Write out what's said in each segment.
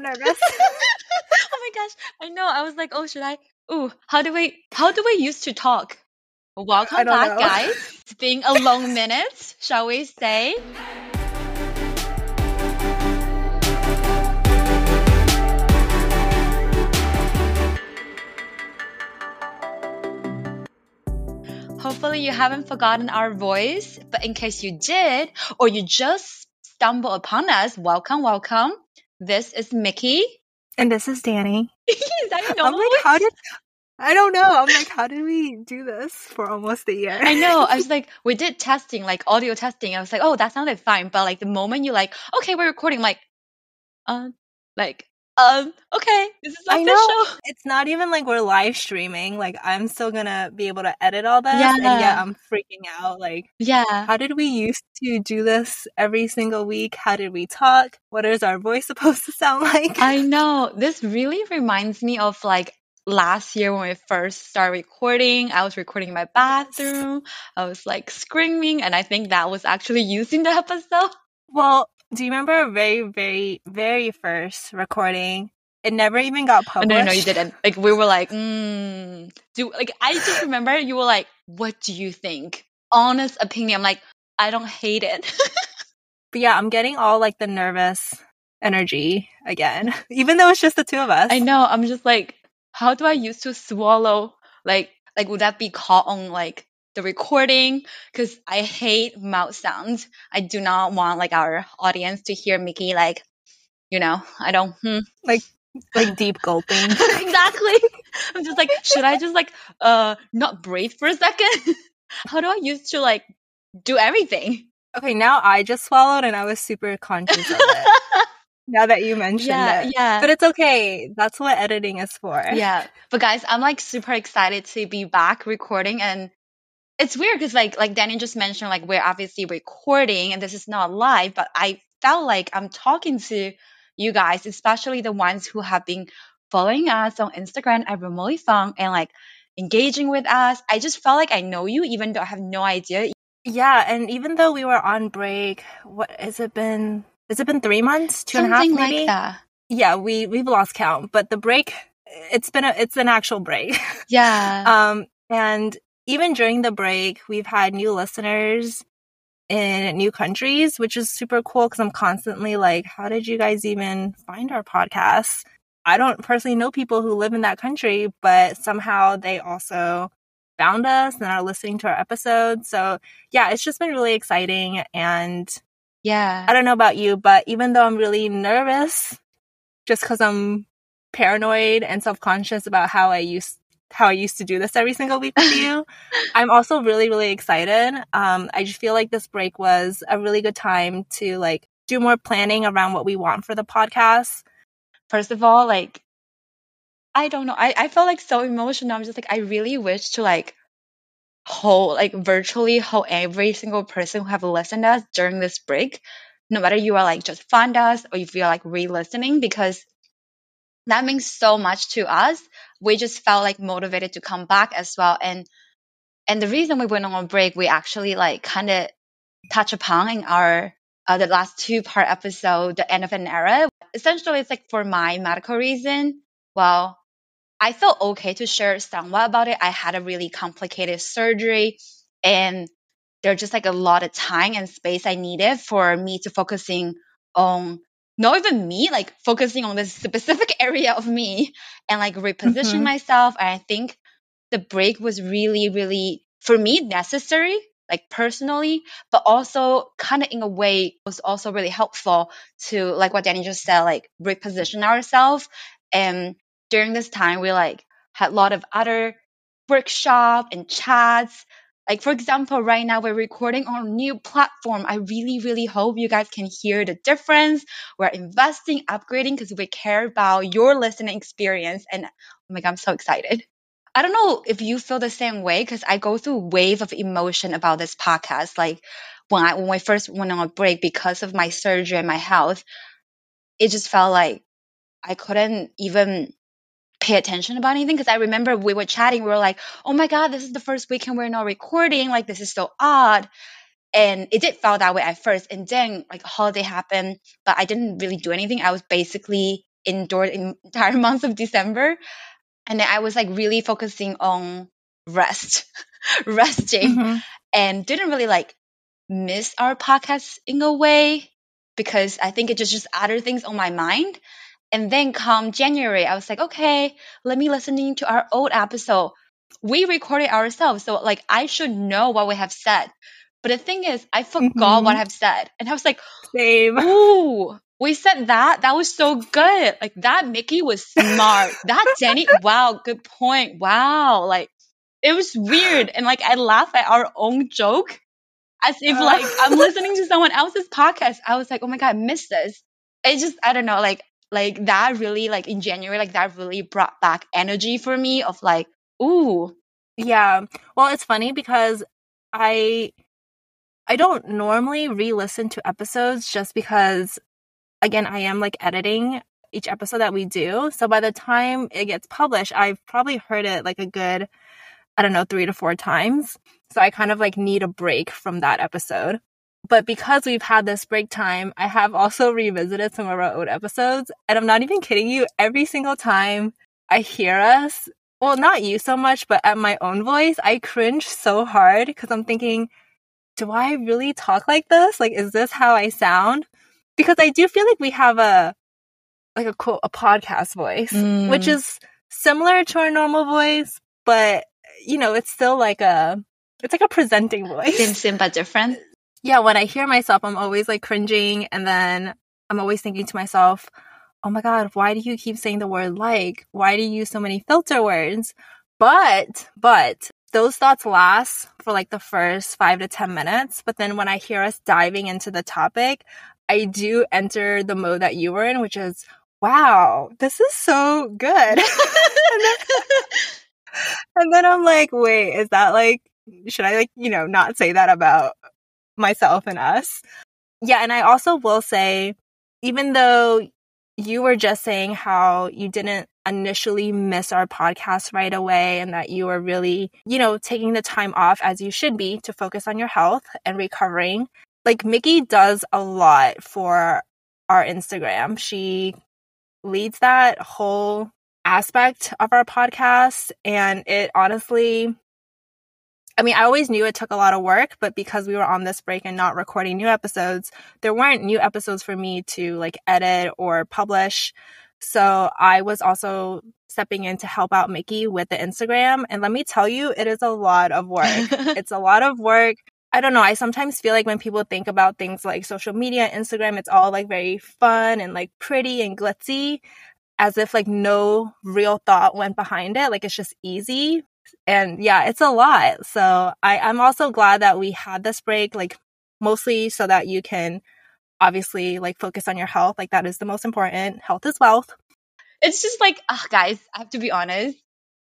I'm nervous. oh my gosh, I know. I was like, oh, should I? Ooh, how do we? How do we used to talk? Welcome back, know. guys. It's been a long minute, shall we say? Hopefully, you haven't forgotten our voice, but in case you did, or you just stumbled upon us, welcome, welcome. This is Mickey. And this is Danny. is that normal I'm like, how did I don't know. I'm like, how did we do this for almost a year? I know. I was like, we did testing, like audio testing. I was like, oh, that sounded fine. But like the moment you like, okay, we're recording, I'm like, uh, like um, okay, this is official. I know. It's not even like we're live streaming. Like I'm still gonna be able to edit all this. Yeah. And yeah, I'm freaking out. Like, yeah. How did we used to do this every single week? How did we talk? What is our voice supposed to sound like? I know. This really reminds me of like last year when we first started recording. I was recording in my bathroom. I was like screaming, and I think that was actually using the episode. Well, do you remember our very, very, very first recording? It never even got published. No, no, no, you didn't. Like we were like, mm, do like I just remember you were like, what do you think? Honest opinion. I'm like, I don't hate it. but yeah, I'm getting all like the nervous energy again, even though it's just the two of us. I know. I'm just like, how do I used to swallow? Like, like would that be caught on like the recording because I hate mouth sounds. I do not want like our audience to hear Mickey like, you know, I don't hmm. like like deep gulping. exactly. I'm just like, should I just like uh not breathe for a second? How do I used to like do everything? Okay, now I just swallowed and I was super conscious of it. now that you mentioned yeah, it. Yeah. But it's okay. That's what editing is for. Yeah. But guys, I'm like super excited to be back recording and it's weird because like like Danny just mentioned, like we're obviously recording and this is not live, but I felt like I'm talking to you guys, especially the ones who have been following us on Instagram at Remotely Fun and like engaging with us. I just felt like I know you, even though I have no idea. Yeah, and even though we were on break, what has it been? Has it been three months, two Something and a half, maybe? Like that. Yeah, we we've lost count, but the break, it's been a it's an actual break. Yeah. um, and even during the break, we've had new listeners in new countries, which is super cool because I'm constantly like, how did you guys even find our podcast? I don't personally know people who live in that country, but somehow they also found us and are listening to our episodes. So, yeah, it's just been really exciting. And yeah, I don't know about you, but even though I'm really nervous, just because I'm paranoid and self conscious about how I used how I used to do this every single week with you. I'm also really, really excited. Um, I just feel like this break was a really good time to like do more planning around what we want for the podcast. First of all, like, I don't know. I, I felt like so emotional. I'm just like, I really wish to like hold, like virtually hold every single person who have listened to us during this break, no matter you are like just find us or if you're like re-listening, because that means so much to us. We just felt like motivated to come back as well. And and the reason we went on a break, we actually like kind of touch upon in our uh, the last two part episode, the end of an era. Essentially, it's like for my medical reason. Well, I felt okay to share somewhat about it. I had a really complicated surgery, and there's just like a lot of time and space I needed for me to focusing on not even me, like focusing on this specific area of me and like reposition mm-hmm. myself. And I think the break was really, really, for me, necessary, like personally, but also kind of in a way was also really helpful to, like what Danny just said, like reposition ourselves. And during this time, we like had a lot of other workshop and chats like, for example, right now we're recording on a new platform. I really, really hope you guys can hear the difference. We're investing, upgrading because we care about your listening experience. And oh my God, I'm so excited. I don't know if you feel the same way because I go through a wave of emotion about this podcast. Like when I when I first went on a break because of my surgery and my health, it just felt like I couldn't even pay attention about anything because I remember we were chatting, we were like, oh my God, this is the first weekend we're not recording. Like, this is so odd. And it did feel that way at first. And then, like, holiday happened, but I didn't really do anything. I was basically indoors in entire month of December. And then I was like really focusing on rest, resting, Mm-hmm. and didn't really like miss our podcast in a way because I think it just just other things on my mind. And then come January, I was like, okay, let me listening to our old episode. We recorded ourselves, so like I should know what we have said. But the thing is, I forgot what Mhm. I've said, and I was like, Same. Ooh, we said that. That was so good. Like that Mickey was smart. that Jenny, wow, good point. Wow. Like it was weird. And like I laugh at our own joke as if Uh. like I'm listening to someone else's podcast. I was like, oh my God, I missed this. It just, I don't know, like, like that really, like in January, like that really brought back energy for me of like, ooh, Yeah. Well, it's funny because I I don't normally re-listen to episodes just because again, I am like editing each episode that we do. So by the time it gets published, I've probably heard it like a good I don't know, 3 to 4 times. So I kind of like need a break from that episode. But because we've had this break time, I have also revisited some of our old episodes. And I'm not even kidding you, every single time I hear us, well, not you so much, but at my own voice, I cringe so hard because I'm thinking, do I really talk like this? Like, is this how I sound? Because I do feel like we have a, like a quote, a podcast voice, Mm. which is similar to our normal voice, but you know, it's still like a, it's like a presenting voice sim sim but different. Yeah, when I hear myself, I'm always like cringing. And then I'm always thinking to myself, oh my God, why do you keep saying the word like? Why do you use so many filter words? But, but those thoughts last for like the first five to 10 minutes. But then when I hear us diving into the topic, I do enter the mode that you were in, which is, wow, this is so good. and, then, and then I'm like, wait, is that like, should I like, you know, not say that about myself and us. Yeah, and I also will say, even though you were just saying how you didn't initially miss our podcast right away and that you were really, you know, taking the time off as you should be to focus on your health and recovering. Like Mickey does a lot for our Instagram. She leads that whole aspect of our podcast and it honestly I mean, I always knew it took a lot of work, but because we were on this break and not recording new episodes, there weren't new episodes for me to like edit or publish. So I was also stepping in to help out Mickey with the Instagram. And let me tell you, it is a lot of work. it's a lot of work. I don't know. I sometimes feel like when people think about things like social media, Instagram, it's all like very fun and like pretty and glitzy, as if like no real thought went behind it. Like it's just easy and yeah, it's a lot. So I, I'm also glad that we had this break, like mostly so that you can obviously like focus on your health. Like that is the most important. Health is wealth. it's just like, ah, guys, I have to be honest.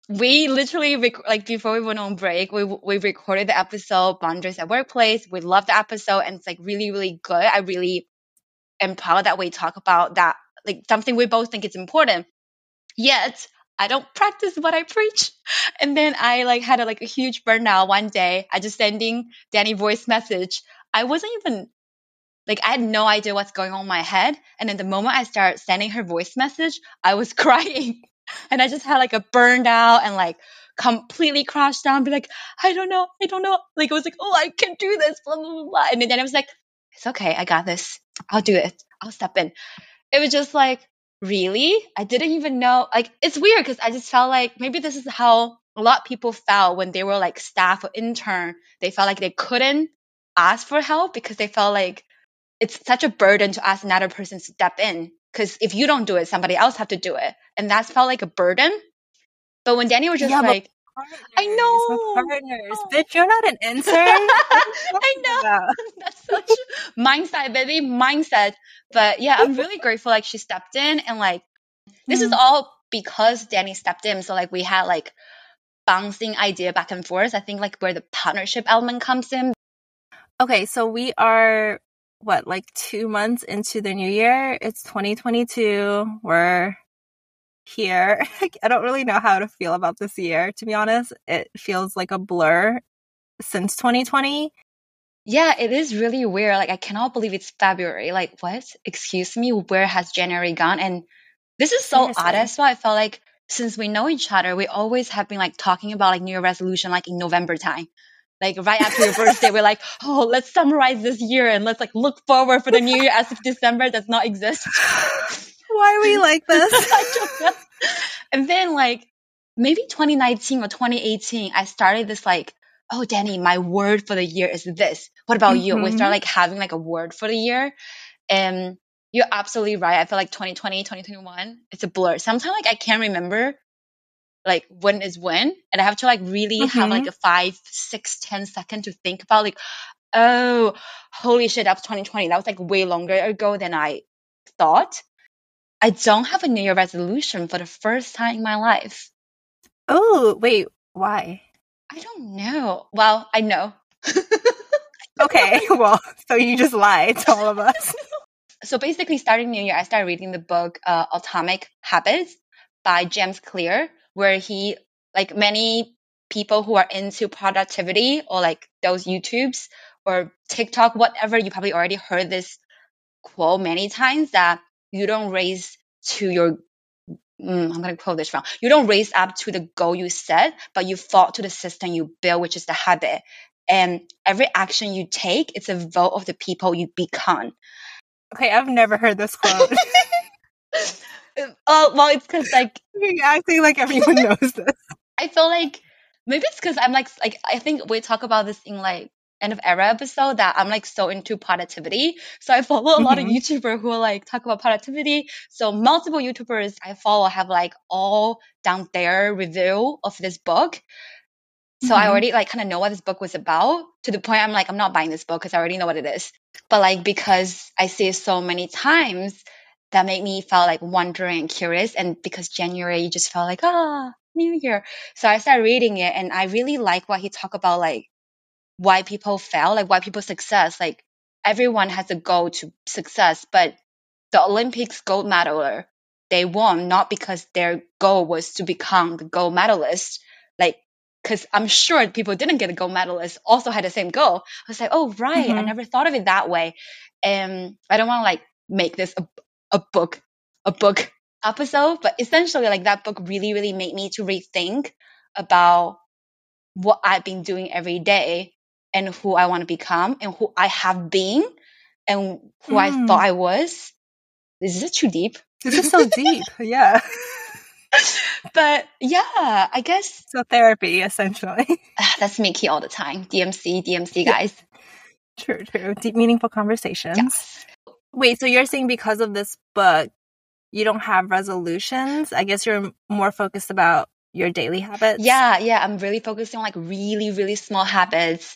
We literally rec- like before we went on break, we we recorded the episode "Boundaries at Workplace." We love the episode, and it's like really, really good. I really am proud that we talk about that, like something we both think is important. Yet I don't practice what I preach, and then I like had a, like a huge burnout one day. I just sending Danny voice message. I wasn't even like I had no idea what's going on in my head. And then the moment I started sending her voice message, I was crying. And I just had like a burned out and like completely crashed down, be like, I don't know, I don't know. Like it was like, oh, I can't do this, blah blah. blah. And then I was like, it's okay, I got this. I'll do it. I'll step in. It was just like, really? I didn't even know. Like it's weird because I just felt like maybe this is how a lot of people felt when they were like staff or intern. They felt like they couldn't ask for help because they felt like it's such a burden to ask another person to step in because if you don't do it somebody else have to do it and that's felt like a burden but when danny was just Yeah, but like I Partners, know. partners. Oh. Bitch, you're not an intern. i know that's such mindset baby mindset but yeah i'm really grateful like she stepped in and like this is Mhm. all because danny stepped in so like we had like bouncing idea back and forth i think like where the partnership element comes in Okay, so we are what, like two months into the new year? It's 2022. We're here. I don't really know how to feel about this year, to be honest. It feels like a blur since 2020. Yeah, it is really weird. Like, I cannot believe it's February. Like, what? Excuse me, where has January gone? And This is so odd as well. I felt like since we know each other, we always have been like talking about like New Year resolution like in November time. Like right after your birthday, we're like, oh, let's summarize this year and let's like look forward for the new year as if December does not exist. Why are we like this? I don't know. and then like maybe 2019 or 2018, I started this like, oh, Danny, my word for the year is this. What about you? We start like having like a word for the year. And you're absolutely right. I feel like 2020, 2021, it's a blur. Sometimes like I can't remember like when is when. And I have to like really have Mhm. like a five, six, ten second to think about like, oh, holy shit, that was 2020. That was like way longer ago than I thought. I don't have a New Year resolution for the first time in my life. Oh, wait, why? I don't know. Well, I know. Okay, well, so you just lied to all of us. so basically, starting New Year, I started reading the book uh, Atomic Habits by James Clear, where he, like many people who are into productivity or like those YouTubes or TikTok, whatever, you probably already heard this quote many times that you don't raise to your mm, I'm gonna quote this wrong. You don't raise up to the goal you set, but you fall to the system you build, which is the habit. And every action you take, it's a vote of the people you become. Okay, I've never heard this quote. Oh well, it's because like You're acting like everyone knows this. I feel like maybe it's because I'm like like I think we talk about this in like end of era episode that I'm like so into productivity. So I follow a lot of Mhm. YouTubers who like talk about productivity. So multiple YouTubers I follow have like all down their review of this book. So I Mhm. already like kind of know what this book was about to the point I'm like I'm not buying this book because I already know what it is. But like because I see it so many times that made me feel like wondering and curious and because January you just felt like ah new year. So I started reading it and I really like what he talked about like why people fail, like why people success. Like everyone has a goal to success, but the Olympics gold medaler, they won not because their goal was to become the gold medalist. Like, because I'm sure people didn't get a gold medalist also had the same goal. I was like, oh right, I Mhm. never thought of it that way. And I don't want to like make this a, a book, a book episode, but essentially like that book really, really made me to rethink about what I've been doing every day and who I want to become and who I have been and who I Mm. thought I was. Is this too deep? This is so deep. Yeah. But yeah, I guess So therapy, essentially. that's Mickey all the time. DMC, DMC guys. True, true. Deep, meaningful conversations. Yes. Wait, so you're saying because of this book, you don't have resolutions? I guess you're more focused about your daily habits. Yeah, yeah. I'm really focusing on like really, really small habits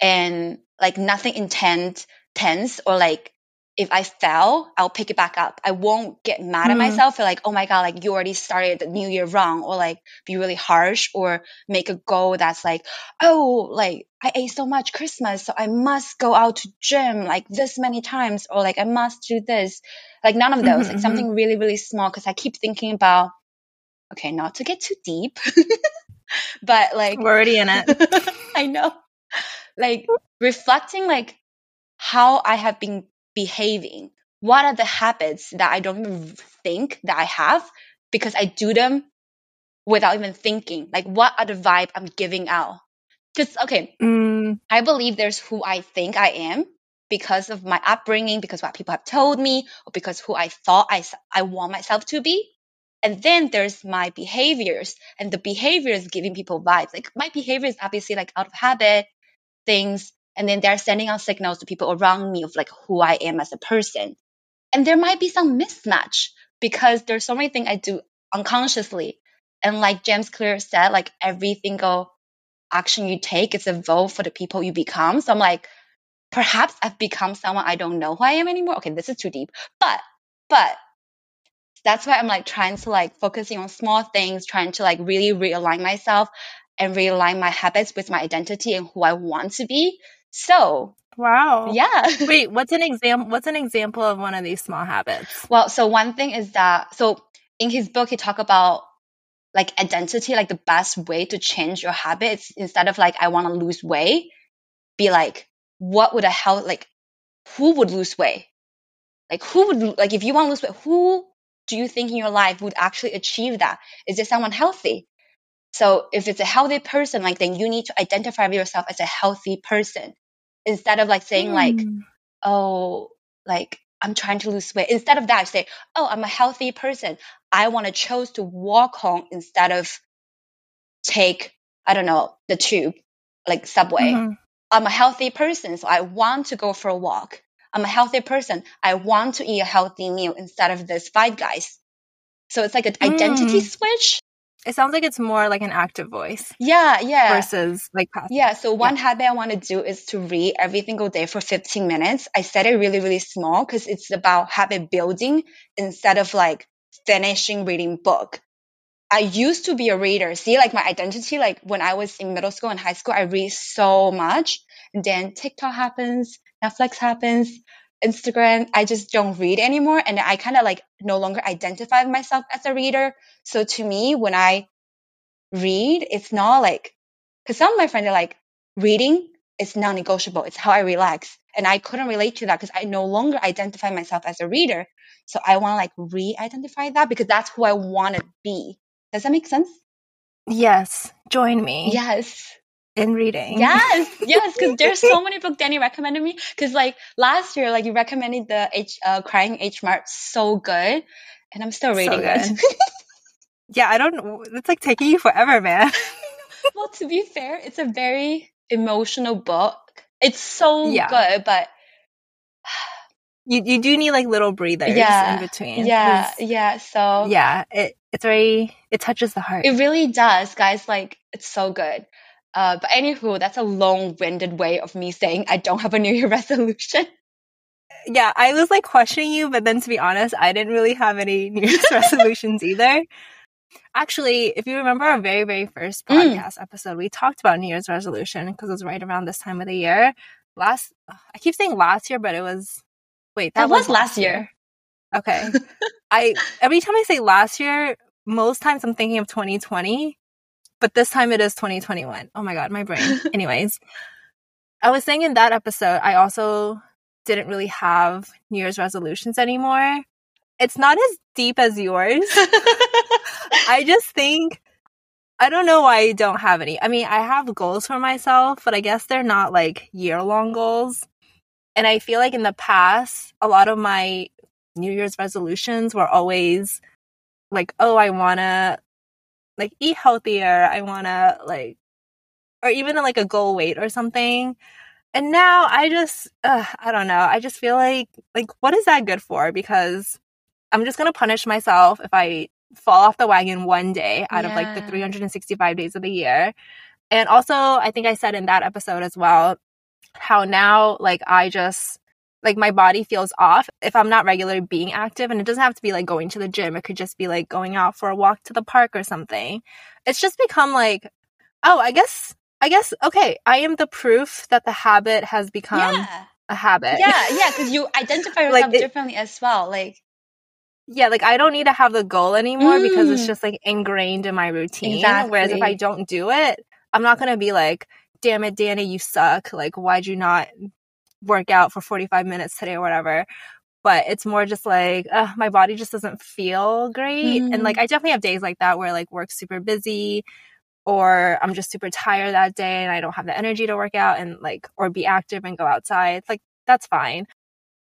and like nothing intent tense or like if I fail, I'll pick it back up. I won't get mad at Mhm. myself for like, oh my God, like you already started the new year wrong or like be really harsh or make a goal that's like, oh, like I ate so much Christmas, so I must go out to gym like this many times or like I must do this. Like none of those, Mhm, like something really, really small. Cause I keep thinking about, okay, not to get too deep, but like, We're already in it. I know. Like reflecting like how I have been behaving. What are the habits that I don't even think that I have because I do them without even thinking? Like what are the vibe I'm giving out? Cuz okay, Mm, I believe there's who I think I am because of my upbringing, because what people have told me, or because who I thought I I want myself to be. And then there's my behaviors, and the behaviors giving people vibes. Like my behavior is obviously like out of habit, things, and then they're sending out signals to people around me of like who I am as a person. And there might be some mismatch because there's so many things I do unconsciously. And like James Clear said, like every single action you take is a vote for the people you become. So I'm like, perhaps I've become someone I don't know who I am anymore. Okay, this is too deep. But but that's why I'm like trying to like focusing on small things, trying to like really realign myself and realign my habits with my identity and who I want to be. So wow. yeah. Wait, what's an example? What's an example of one of these small habits? Well, so one thing is that so in his book he talk about like identity, like the best way to change your habits instead of like I want to lose weight, be like what would a help like who would lose weight? Like who would like if you want to lose weight, who do you think in your life would actually achieve that? Is it someone healthy? So if it's a healthy person, like then you need to identify yourself as a healthy person instead of like saying mm. like, hmm. oh, like I'm trying to lose weight. Instead of that, I say, oh, I'm a healthy person. I want to choose to walk home instead of take, I don't know, the tube, like subway. Mm-hmm. I'm a healthy person, so I want to go for a walk. I'm a healthy person. I want to eat a healthy meal instead of this five guys. So it's like an mm. identity switch. It sounds like it's more like an active voice. Yeah, yeah. Versus like passive. Yeah. So one yeah. habit I want to do is to read every single day for 15 minutes. I set it really, really small because it's about habit building instead of like finishing reading book. I used to be a reader. See, like my identity, like when I was in middle school and high school, I read so much. And then TikTok happens, Netflix happens, Instagram, I just don't read anymore. And I kind of like no longer identify myself as a reader. So to me, when I read, it's not like, cause some of my friends are like, reading is non negotiable. It's how I relax. And I couldn't relate to that because I no longer identify myself as a reader. So I want to like re identify that because that's who I want to be. Does that make sense? Yes. Join me. Yes in reading. Yes, yes, because there's so many books Danny recommended me. Because like last year, like you recommended the H uh, Crying H Mart so good, and I'm still reading so it. yeah, I don't. It's like taking you forever, man. well, to be fair, it's a very emotional book. It's so yeah. good, but you you do need like little breathers yeah, in between. Yeah, yeah. So yeah, it it's very it touches the heart. It really does, guys. Like it's so good. Uh, but anywho, that's a long-winded way of me saying I don't have a New Year resolution. Yeah, I was like questioning you, but then to be honest, I didn't really have any New Year's resolutions either. Actually, if you remember our very, very first mm. podcast mm. episode, we talked about New Year's resolution because it was right around this time of the year. Last, I keep saying last year, but it was, wait, that, that was, was, last year. year. Okay. I, every time I say last year, most times I'm thinking of 2020 but this time it is 2021. Oh my God, my brain. Anyways, I was saying in that episode, I also didn't really have New Year's resolutions anymore. It's not as deep as yours. I just think, I don't know why I don't have any. I mean, I have goals for myself, but I guess they're not like year long goals. And I feel like in the past, a lot of my New Year's resolutions were always like, oh, I want to like eat healthier. I want to like, or even like a goal weight or something. And now I just, uh, I don't know. I just feel like, like, what is that good for? Because I'm just going to punish myself if I fall off the wagon one day out yeah. of like the 365 days of the year. And also, I think I said in that episode as well, how now, like, I just, like my body feels off if I'm not regularly being active. And it doesn't have to be like going to the gym. It could just be like going out for a walk to the park or something. It's just become like, oh, I guess, I guess, okay, I am the proof that the habit has become yeah. a habit. Yeah, yeah, because you identify yourself like it, differently as well. Like, yeah, like I don't need to have the goal anymore mm. because it's mm. just like ingrained in my routine. Exactly. Whereas if I don't do it, I'm not going to be like, damn it, Danny, you suck. Like, why'd you not work out for 45 minutes today or whatever but it's more just like uh, my body just doesn't feel great mm. and like mm. i definitely have days like that where like work's super busy or i'm just super tired that day and i don't have the energy to work out and like or be active and go outside It's like that's fine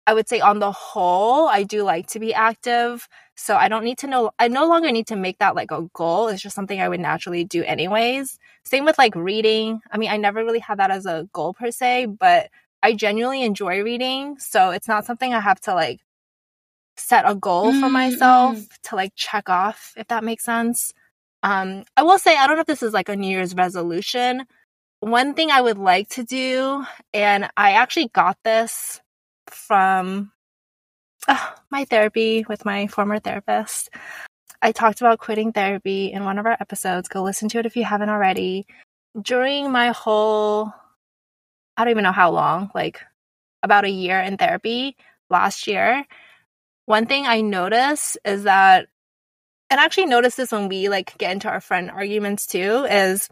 i would say on the whole i do like to be active so i don't need to know i no longer need to make that like a goal it's just something i would naturally do anyways same with like reading i mean i never really had that as a goal per se but I genuinely enjoy reading. So it's not something I have to like set a goal mm-hmm. for myself to like check off, if that makes sense. Um, I will say, I don't know if this is like a New Year's resolution. One thing I would like to do, and I actually got this from uh, my therapy with my former therapist. I talked about quitting therapy in one of our episodes. Go listen to it if you haven't already. During my whole I don't even know how long, like about a year in therapy last year, one thing I notice is that, and I actually notice this when we like get into our friend arguments too, is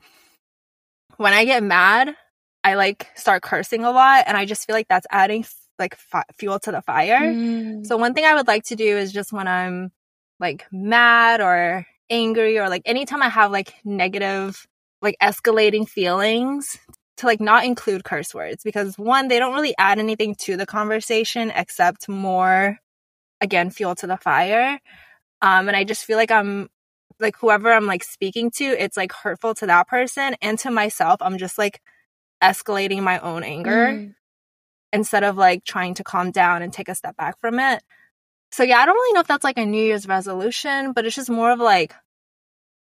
when I get mad, I like start cursing a lot, and I just feel like that's adding like f- fuel to the fire. Mm. So one thing I would like to do is just when I'm like mad or angry or like anytime I have like negative, like escalating feelings to like not include curse words because one, they don't really add anything to the conversation except more, again, fuel to the fire. Um, and I just feel like I'm like whoever I'm like speaking to, it's like hurtful to that person and to myself. I'm just like escalating my own anger mm. instead of like trying to calm down and take a step back from it. So yeah, I don't really know if that's like a New Year's resolution, but it's just more of like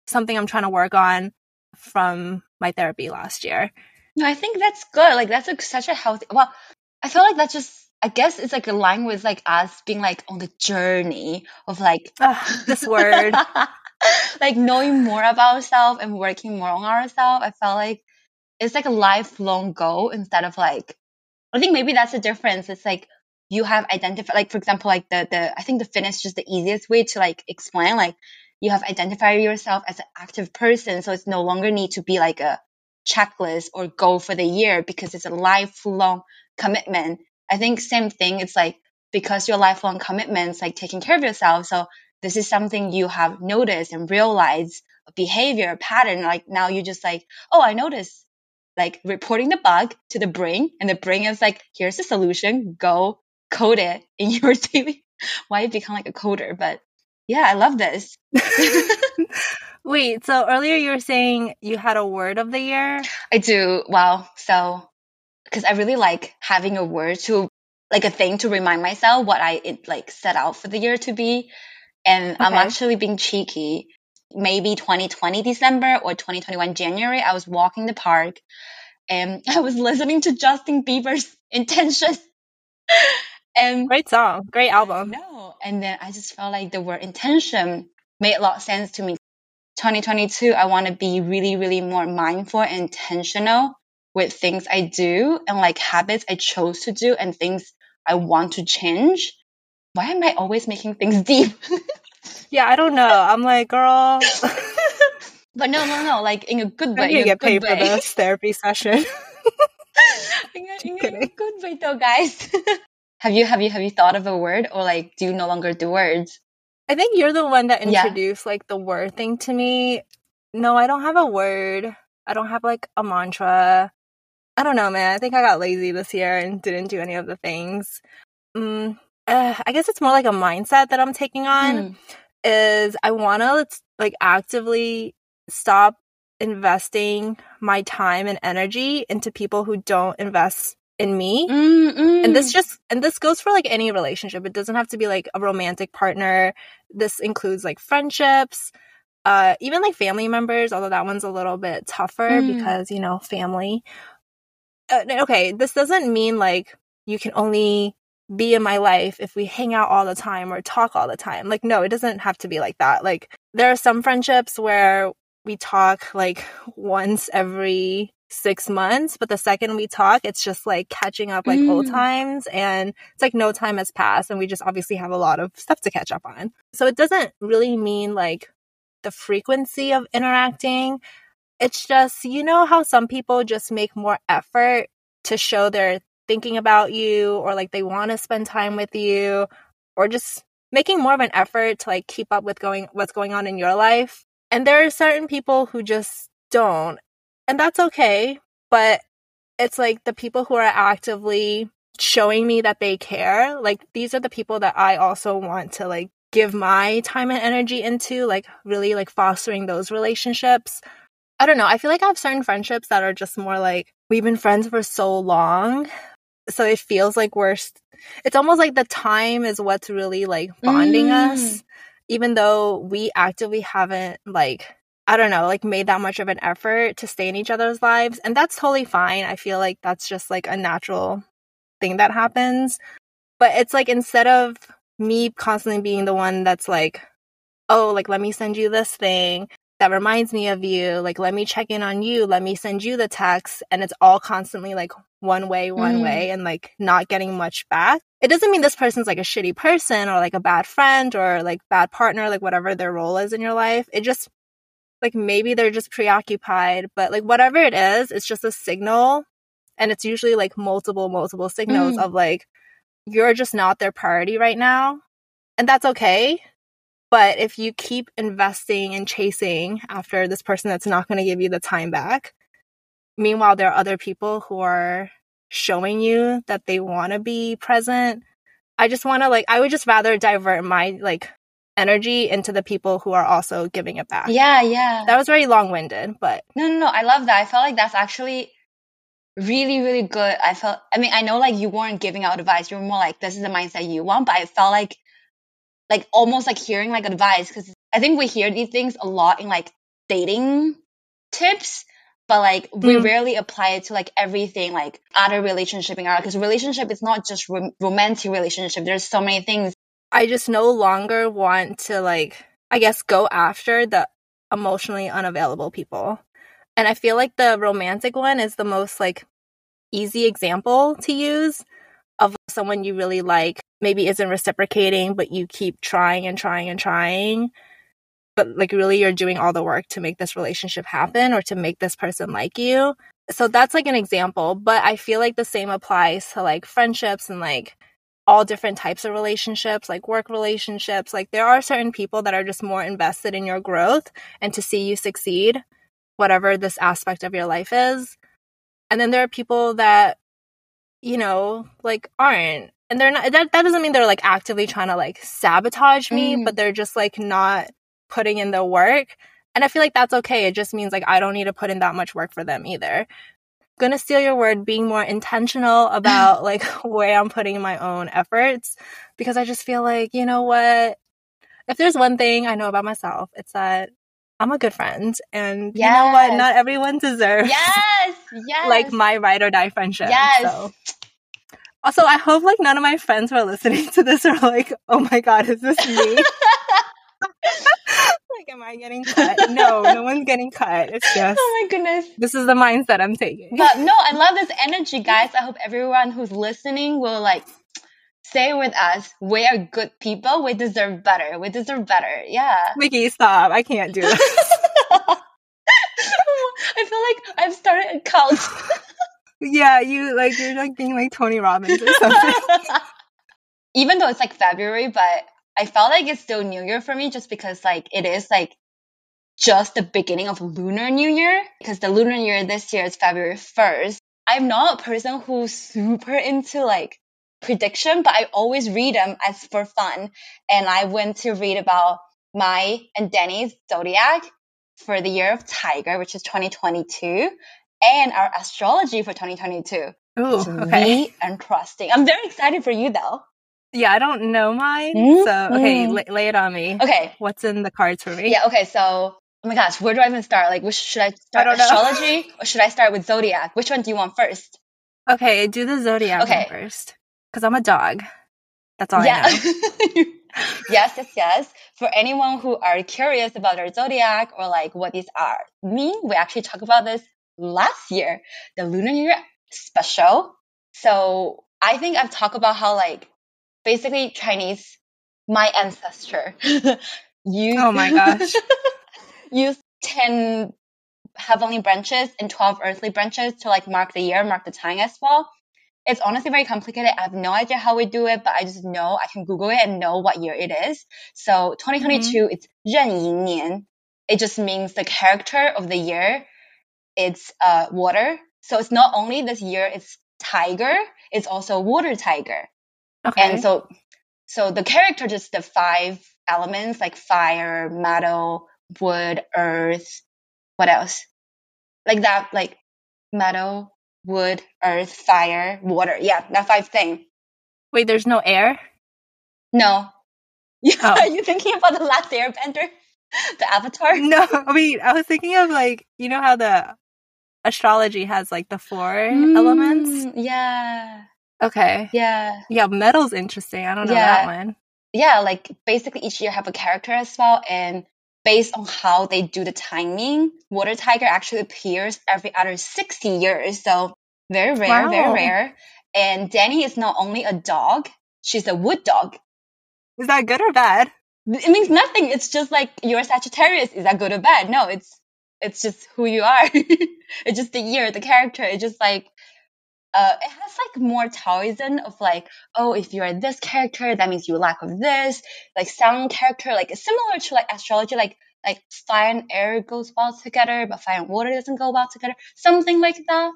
something I'm trying to work on from my therapy last year. No, I think that's good. Like that's a, such a healthy. Well, I feel like that's just. I guess it's like a line with like us being like on the journey of like Ugh, ah, this word, like knowing more about ourselves and working more on ourselves. I felt like it's like a lifelong goal instead of like I think maybe that's the difference. It's like you have identified like for example like the the I think the fitness is just the easiest way to like explain like you have identified yourself as an active person so it's no longer need to be like a checklist or goal for the year because it's a lifelong commitment. I think same thing it's like because your lifelong commitments like taking care of yourself so this is something you have noticed and realized a behavior pattern like now you just like oh I noticed like reporting the bug to the brain and the brain is like here's the solution go code it in your daily why you become like a coder but yeah i love this wait so earlier you were saying you had a word of the year i do wow so because i really like having a word to like a thing to remind myself what i it, like set out for the year to be and okay. i'm actually being cheeky maybe 2020 December or 2021 January, I was walking the park and I was listening to Justin Bieber's Intentions. and great song, great album. No, and then I just felt like the word intention made a lot of sense to me. 2022, I want to be really, really more mindful and intentional with things I do and like habits I chose to do and things I want to change. Why am I always making things deep? yeah, I don't know. I'm like, girl. but no, no, no. Like in a good way. You get paid way. for this therapy session. in, a, in a good way, though, guys. have you have you have you thought of a word, or like, do you no longer do words? I think you're the one that introduced yeah. like the word thing to me. No, I don't have a word. I don't have like a mantra. I don't know, man. I think I got lazy this year and didn't do any of the things. Mm, uh, I guess it's more like a mindset that I'm taking on. Mm. Is I want to like actively stop investing my time and energy into people who don't invest in me. Mm-mm. And this just and this goes for like any relationship. It doesn't have to be like a romantic partner. This includes like friendships, uh even like family members, although that one's a little bit tougher mm. because, you know, family. Uh, okay, this doesn't mean like you can only be in my life if we hang out all the time or talk all the time. Like, no, it doesn't have to be like that. Like, there are some friendships where we talk like once every six months, but the second we talk, it's just like catching up like mm. old times and it's like no time has passed and we just obviously have a lot of stuff to catch up on. So it doesn't really mean like the frequency of interacting. It's just, you know, how some people just make more effort to show they're thinking about you or like they want to spend time with you or just making more of an effort to like keep up with going what's going on in your life. And there are certain people who just don't. And that's okay, but it's like the people who are actively showing me that they care, like these are the people that I also want to like give my time and energy into, like really like fostering those relationships. I don't know. I feel like I have certain friendships that are just more like we've been friends for so long so it feels like we're it's almost like the time is what's really like bonding mm. us even though we actively haven't like i don't know like made that much of an effort to stay in each other's lives and that's totally fine i feel like that's just like a natural thing that happens but it's like instead of me constantly being the one that's like oh like let me send you this thing that reminds me of you. Like, let me check in on you. Let me send you the text. And it's all constantly like one way, one mm. way, and like not getting much back. It doesn't mean this person's like a shitty person or like a bad friend or like bad partner, like whatever their role is in your life. It just, like, maybe they're just preoccupied, but like whatever it is, it's just a signal. And it's usually like multiple, multiple signals mm. of like, you're just not their priority right now. And that's okay But if you keep investing and chasing after this person that's not going to give you the time back, meanwhile, there are other people who are showing you that they want to be present. I just want to like, I would just rather divert my like energy into the people who are also giving it back. Yeah, yeah. That was very long winded, but No, no, no. I love that. I felt like that's actually really, really good. I felt, I mean, I know like you weren't giving out advice. You were more like, this is the mindset you want. But I felt like, like almost like hearing like advice because I think we hear these things a lot in like dating tips. But like we Mm. rarely apply it to like everything, like other relationship in our because relationship is not just rom- romantic relationship. There's so many things. I just no longer want to like I guess go after the emotionally unavailable people. And I feel like the romantic one is the most like easy example to use of someone you really like maybe isn't reciprocating but you keep trying and trying and trying but like really you're doing all the work to make this relationship happen or to make this person like you. So that's like an example, but I feel like the same applies to like friendships and like all different types of relationships, like work relationships. Like there are certain people that are just more invested in your growth and to see you succeed, whatever this aspect of your life is. And then there are people that, you know, like aren't. And they're not, that, that doesn't mean they're like actively trying to like sabotage me, Mm. but they're just like not putting in the work. And I feel like that's okay. It just means like I don't need to put in that much work for them either. Gonna steal your word, being more intentional about like where I'm putting my own efforts because I just feel like, you know what? If there's one thing I know about myself, it's that I'm a good friend. And you know what? Not everyone deserves Yes, yes. like my ride or die friendship. Yes. So. Also, I hope like none of my friends who are listening to this are like, oh my god, is this me? like, am I getting cut? No, no one's getting cut. It's just oh my goodness. this is the mindset I'm taking. But no, I love this energy, guys. I hope everyone who's listening will like stay with us, we are good people. We deserve better. We deserve better. Yeah. Mickey, stop! I can't do this. I feel like I've started a cult. yeah, you like you're like being like Tony Robbins or something. Even though it's like February, but I felt like it's still New Year for me just because like it is like just the beginning of Lunar New Year because the Lunar New Year this year is February 1st. I'm not a person who's super into like prediction, but I always read them as for fun. And I went to read about my and Danny's zodiac for the year of Tiger, which is 2022, and our astrology for 2022. Ooh, It's okay. really interesting. I'm very excited for you though. Yeah, I don't know mine, Mm, so okay, mm. la- lay it on me. Okay. What's in the cards for me? Yeah, okay, so oh my gosh, where do I even start? Like which should I start know. astrology or should I start with zodiac? Which one do you want first? Okay, do the zodiac Okay. one first, because I'm a dog. That's all yeah. I know. yes, yes, yes. For anyone who are curious about our zodiac or like what these are, me, we actually talked about this last year, the Lunar New Year special. So I think I've talked about how like basically Chinese, my ancestor, used Oh my gosh. used ten heavenly branches and twelve earthly branches to like mark the year, mark the time as well. It's honestly very complicated. I have no idea how we do it, but I just know I can Google it and know what year it is. So 2022, it's 壬寅年. It just means the character of the year. It's uh, water. So it's not only this year, it's tiger. It's also water tiger. Okay. And so, so the character just the five elements like fire, metal, wood, earth. What else? Like that, like metal, wood, earth, fire, water. Yeah, that five thing. Wait, there's no air? No. Yeah, Oh. Are you thinking about the last airbender? The avatar? No, I mean, I was thinking of like, you know how the astrology has like the four elements? Mm, Yeah. Okay. Yeah. Yeah, metal's interesting. I don't know Yeah. that one. yeah, like basically each year have a character as well, and based on how they do the timing, water tiger actually appears every other sixty years, so very rare, very rare. And Danny is not only a dog; she's a wood dog. Is that good or bad? It means nothing. It's just like you're a Sagittarius. Is that good or bad? No, it's it's just who you are. it's just the year, the character. It's just like uh, it has like more Taoism of like, oh, if you are this character, that means you lack of this. Like sound character, like similar to like astrology, like like fire and air goes well together, but fire and water doesn't go well together. Something like that.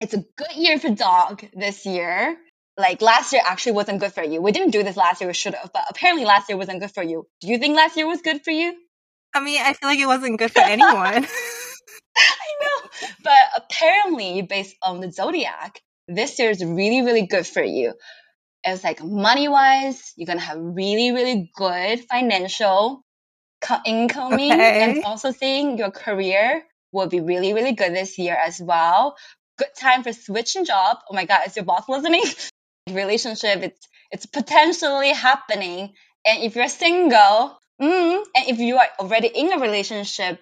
It's a good year for dog this year. Like last year actually wasn't good for you. We didn't do this last year, we should have, but apparently last year wasn't good for you. Do you think last year was good for you? I mean, I feel like it wasn't good for anyone. I know. But apparently, based on the zodiac, this year is really, really good for you. It's like money wise, you're gonna have really, really good financial co- incoming, Okay. and also seeing your career will be really, really good this year as well. Good time for switching job. Oh my god, is your boss listening? Relationship, it's it's potentially happening. And if you're single, mm, and if you are already in a relationship,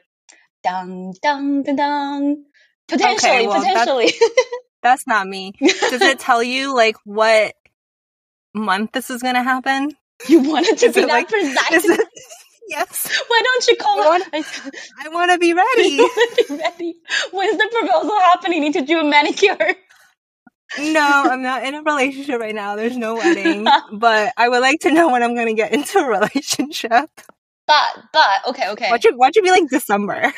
dun dun dun dun. Potentially, Okay, well, potentially. That's not me. Does it tell you like what month this is gonna happen? you wanted to Is be it that like- precise. Is it- yes, Why don't you call I it? I I want to be ready. want to be ready. When's the proposal happening? Need to do a manicure. No, I'm not in a relationship right now. There's no wedding, but I would like to know when I'm gonna get into a relationship. But but okay okay. Watch it. Watch it be like December.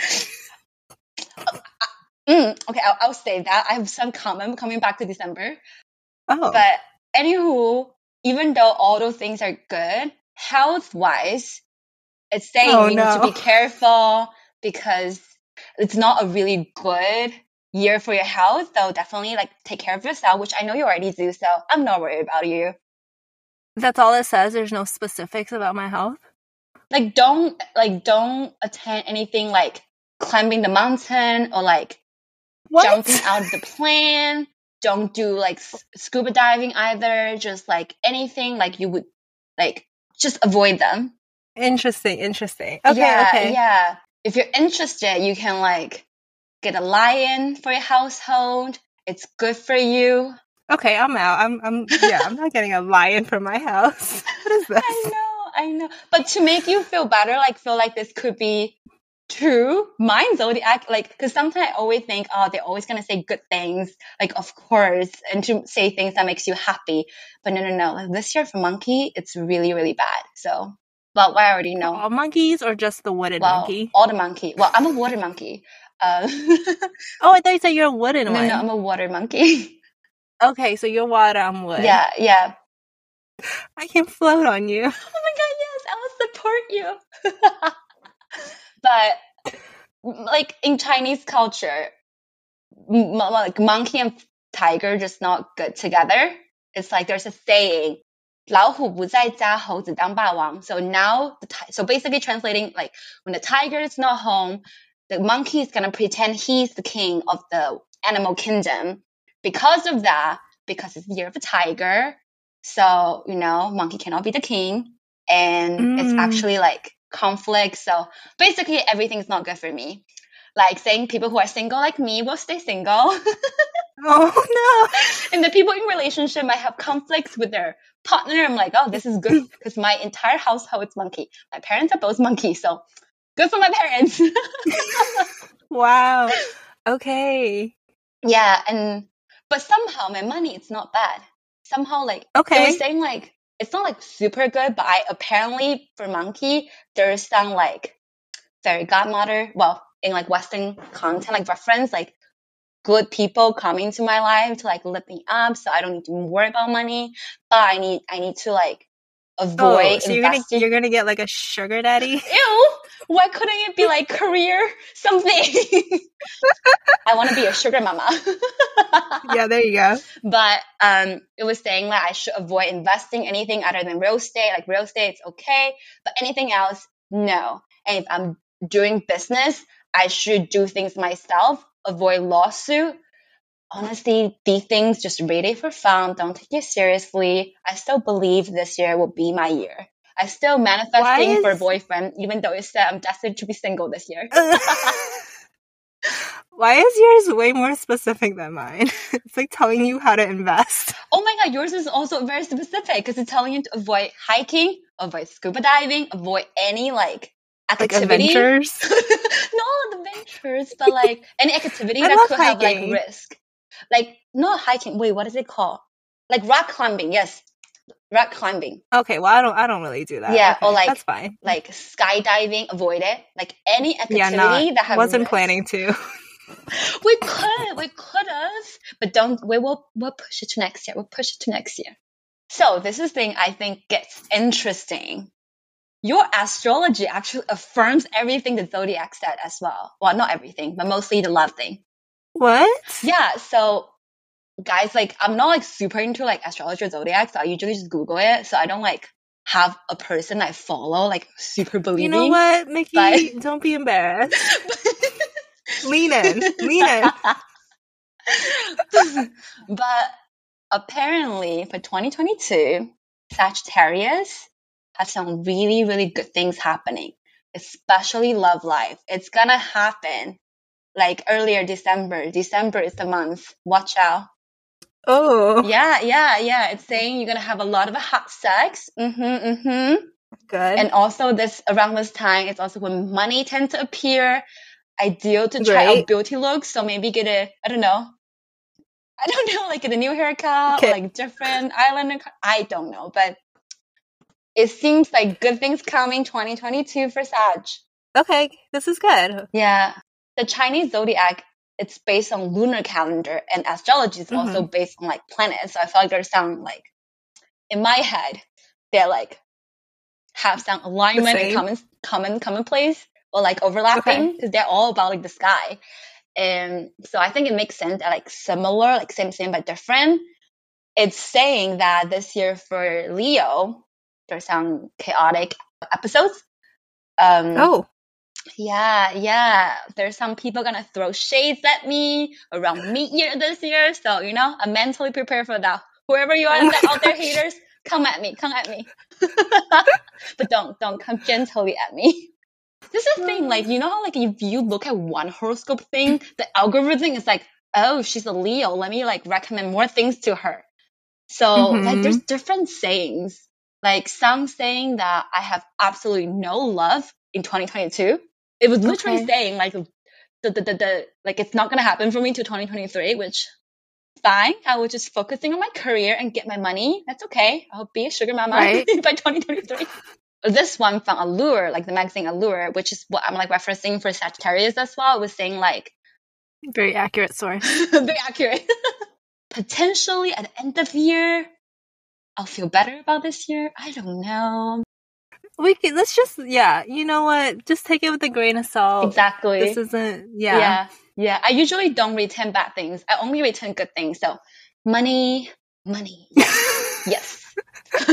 Mm, okay, I'll, I'll say that. I have some comment coming back to December. Oh, But anywho, even though all those things are good, health wise, it's saying Oh, you need to be careful because it's not a really good year for your health. So definitely like take care of yourself, which I know you already do. So I'm not worried about you. that's all it says. There's no specifics about my health. Like don't like don't attend anything like climbing the mountain or like What? jumping out of the plane. Don't do like scuba diving either. Just like anything like you would like just avoid them. Interesting. Interesting. Okay. yeah, okay. Yeah. If you're interested, you can like get a lion for your household. It's good for you. Okay. I'm out. I'm. I'm. Yeah. I'm not getting a lion for my house. What is this? I know, I know. But to make you feel better, like feel like this could be true, mine zodiac, like, because sometimes I always think, oh, they're always gonna say good things, like of course, and to say things that makes you happy. But no, no, no. Like this year for monkey, it's really, really bad. So, well, I already know. All monkeys or just the wooden well, monkey? all the monkey. Well, I'm a water monkey. Uh, Oh, I thought you said you're a wooden no, one. no, I'm a water monkey. Okay, so you're water, I'm wood. yeah, yeah. I can float on you. Oh my god, yes, I will support you. but like in Chinese culture, m- like monkey and tiger just not good together. It's like there's a saying. 老虎不在家，猴子当霸王. So now, the ti- so basically translating like when the tiger is not home, the monkey is gonna pretend he's the king of the animal kingdom. Because of that, because it's the year of the tiger, so you know, monkey cannot be the king, and it's Mm. actually like conflict. So basically, everything's not good for me. Like saying people who are single like me will stay single, Oh no! and the people in relationship might have conflicts with their partner. I'm like, oh, this is good because my entire household is monkey. My parents are both monkey, so good for my parents. Wow. Okay. yeah, and but somehow my money it's not bad. Somehow like They Okay. were saying like it's not like super good, but I apparently for monkey there's some like fairy godmother. Well, in like Western content, like reference like good people coming to my life to like lift me up, so I don't need to worry about money. But I need I need to like avoid Oh, so you're gonna you're gonna get like a sugar daddy? Ew! Why couldn't it be like career something? I want to be a sugar mama. yeah, there you go. but um, it was saying that I should avoid investing anything other than real estate. Like real estate, it's okay, but anything else, no. And if I'm doing business, I should do things myself. Avoid lawsuit. Honestly, these things just read it for fun. Don't take it seriously. I still believe this year will be my year. I still manifesting Why for a boyfriend, even though it said I'm destined to be single this year. Why is yours way more specific than mine? It's like telling you how to invest. Oh my god, yours is also very specific because it's telling you to avoid hiking, avoid scuba diving, avoid any like Like activity. adventures. no adventures, but like any activity I that could have like risk. Like not hiking. Wait, what is it called? Like rock climbing. Yes, rock climbing. Okay, well I don't I don't really do that. Yeah, Okay, or like- that's fine. Like skydiving, avoid it. Like any activity Yeah, no, that has wasn't risk. planning to. We could, we could have, but don't. We will, we'll push it to next year. We'll push it to next year. So this is thing I think gets interesting. Your astrology actually affirms everything the zodiac said as well. Well, not everything, but mostly the love thing. What? Yeah. So, guys, like I'm not like super into like astrology or zodiac, so I usually just Google it. So I don't like have a person I follow like super believing. You know what, Mickey? but- Don't be embarrassed. Lean in. Lean in. but apparently for 2022, Sagittarius has some really, really good things happening, especially love life. It's gonna happen like earlier December. December is the month. Watch out. Oh, Yeah, yeah, yeah. It's saying you're gonna have a lot of hot sex. Mm-hmm, mm-hmm. good. And also this around this time, it's also when money tends to appear. Ideal to try Right. out beauty looks. So maybe get a I don't know. I don't know, like get a new haircut, Okay. like different eyeliner. I don't know, but it seems like good things coming 2022 for Sag. okay, this is good. Yeah, the Chinese zodiac it's based on lunar calendar, and astrology is also based on like planets. So I feel like they sound like in my head they're like have some alignment and common common commonplace or like overlapping because they're all about like the sky. And so I think it makes sense that like similar, like same same but different. It's saying that this year for Leo, there's some chaotic episodes. Um, Oh, yeah, yeah. There's some people gonna throw shades at me around mid year this year. So, you know, I'm mentally prepared for that. Whoever you are Oh out there haters, come at me, come at me. but don't, don't come gently at me. This is the thing, like, you know how like if you look at one horoscope thing, the algorithm is like, oh, she's a Leo. Let me like recommend more things to her. So like Mhm. there's different sayings. Like some saying that I have absolutely no love in 2022. It was literally Okay. saying like the, the, the, the like it's not gonna happen for me to 2023, which fine. I was just focusing on my career and get my money. That's okay. I'll be a sugar mama Right. by 2023. This one from Allure, like the magazine Allure, which is what I'm like referencing for Sagittarius as well, was saying like very accurate source. very accurate. Potentially at the end of the year, I'll feel better about this year. I don't know. We can, let's just yeah. You know what? Just take it with a grain of salt. exactly. This isn't yeah. yeah. yeah. I usually don't return bad things. I only return good things. So money, money. Yes.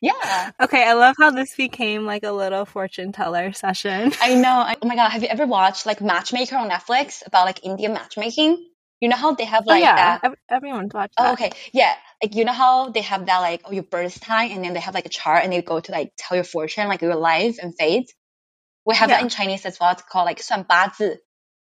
yeah. Okay, I love how this became like a little fortune teller session. I know. I, oh my god, have you ever watched like Matchmaker on Netflix about like Indian matchmaking? You know how they have oh like yeah, that ev- everyone's watched Oh, that. okay. Yeah. Like, you know how they have that, like, oh, your birth time, and then they have, like, a chart, and they go to, like, tell your fortune, like, your life and fate? We have that Yeah. in Chinese as well. It's called, like, 算八字.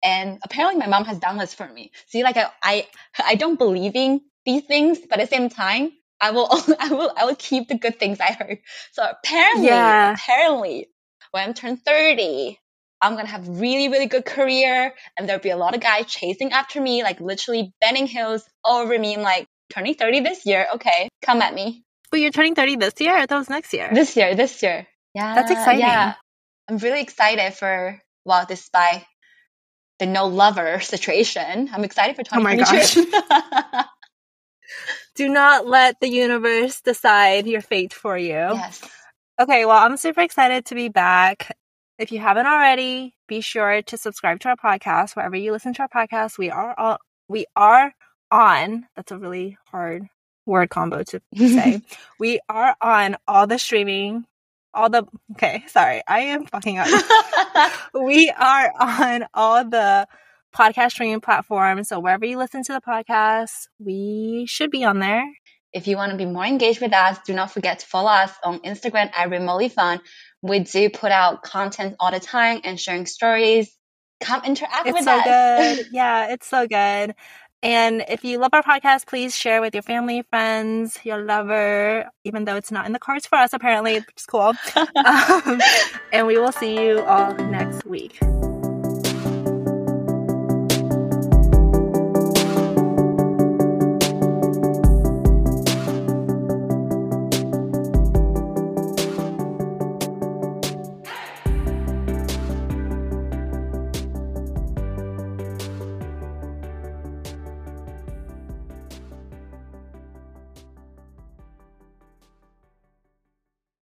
And apparently my mom has done this for me. See, like, I, I, I don't believe in these things, but at the same time, I will, I will, I will keep the good things I heard. So apparently, Yeah. apparently, when I'm turned 30, I'm gonna have really, really good career, and there'll be a lot of guys chasing after me, like literally bending hills over me. I'm like, turning 30 this year, okay, come at me. But you're turning 30 this year? I thought it was next year. This year, this year. Yeah. That's exciting. Yeah. I'm really excited for, well, despite the no lover situation, I'm excited for Oh my 2022. Do not let the universe decide your fate for you. yes. Okay, well, I'm super excited to be back. If you haven't already, be sure to subscribe to our podcast wherever you listen to our podcast. We are all, we are on. That's a really hard word combo to say. we are on all the streaming, all the okay. Sorry, I am fucking up. we are on all the podcast streaming platforms. So wherever you listen to the podcast, we should be on there. If you want to be more engaged with us, do not forget to follow us on Instagram at Remotely Fun. We do put out content all the time and sharing stories. Come interact with It's with so us. good. Yeah, it's so good. And if you love our podcast, please share with your family, friends, your lover, even though it's not in the cards for us, apparently, which is cool. Um, and we will see you all next week.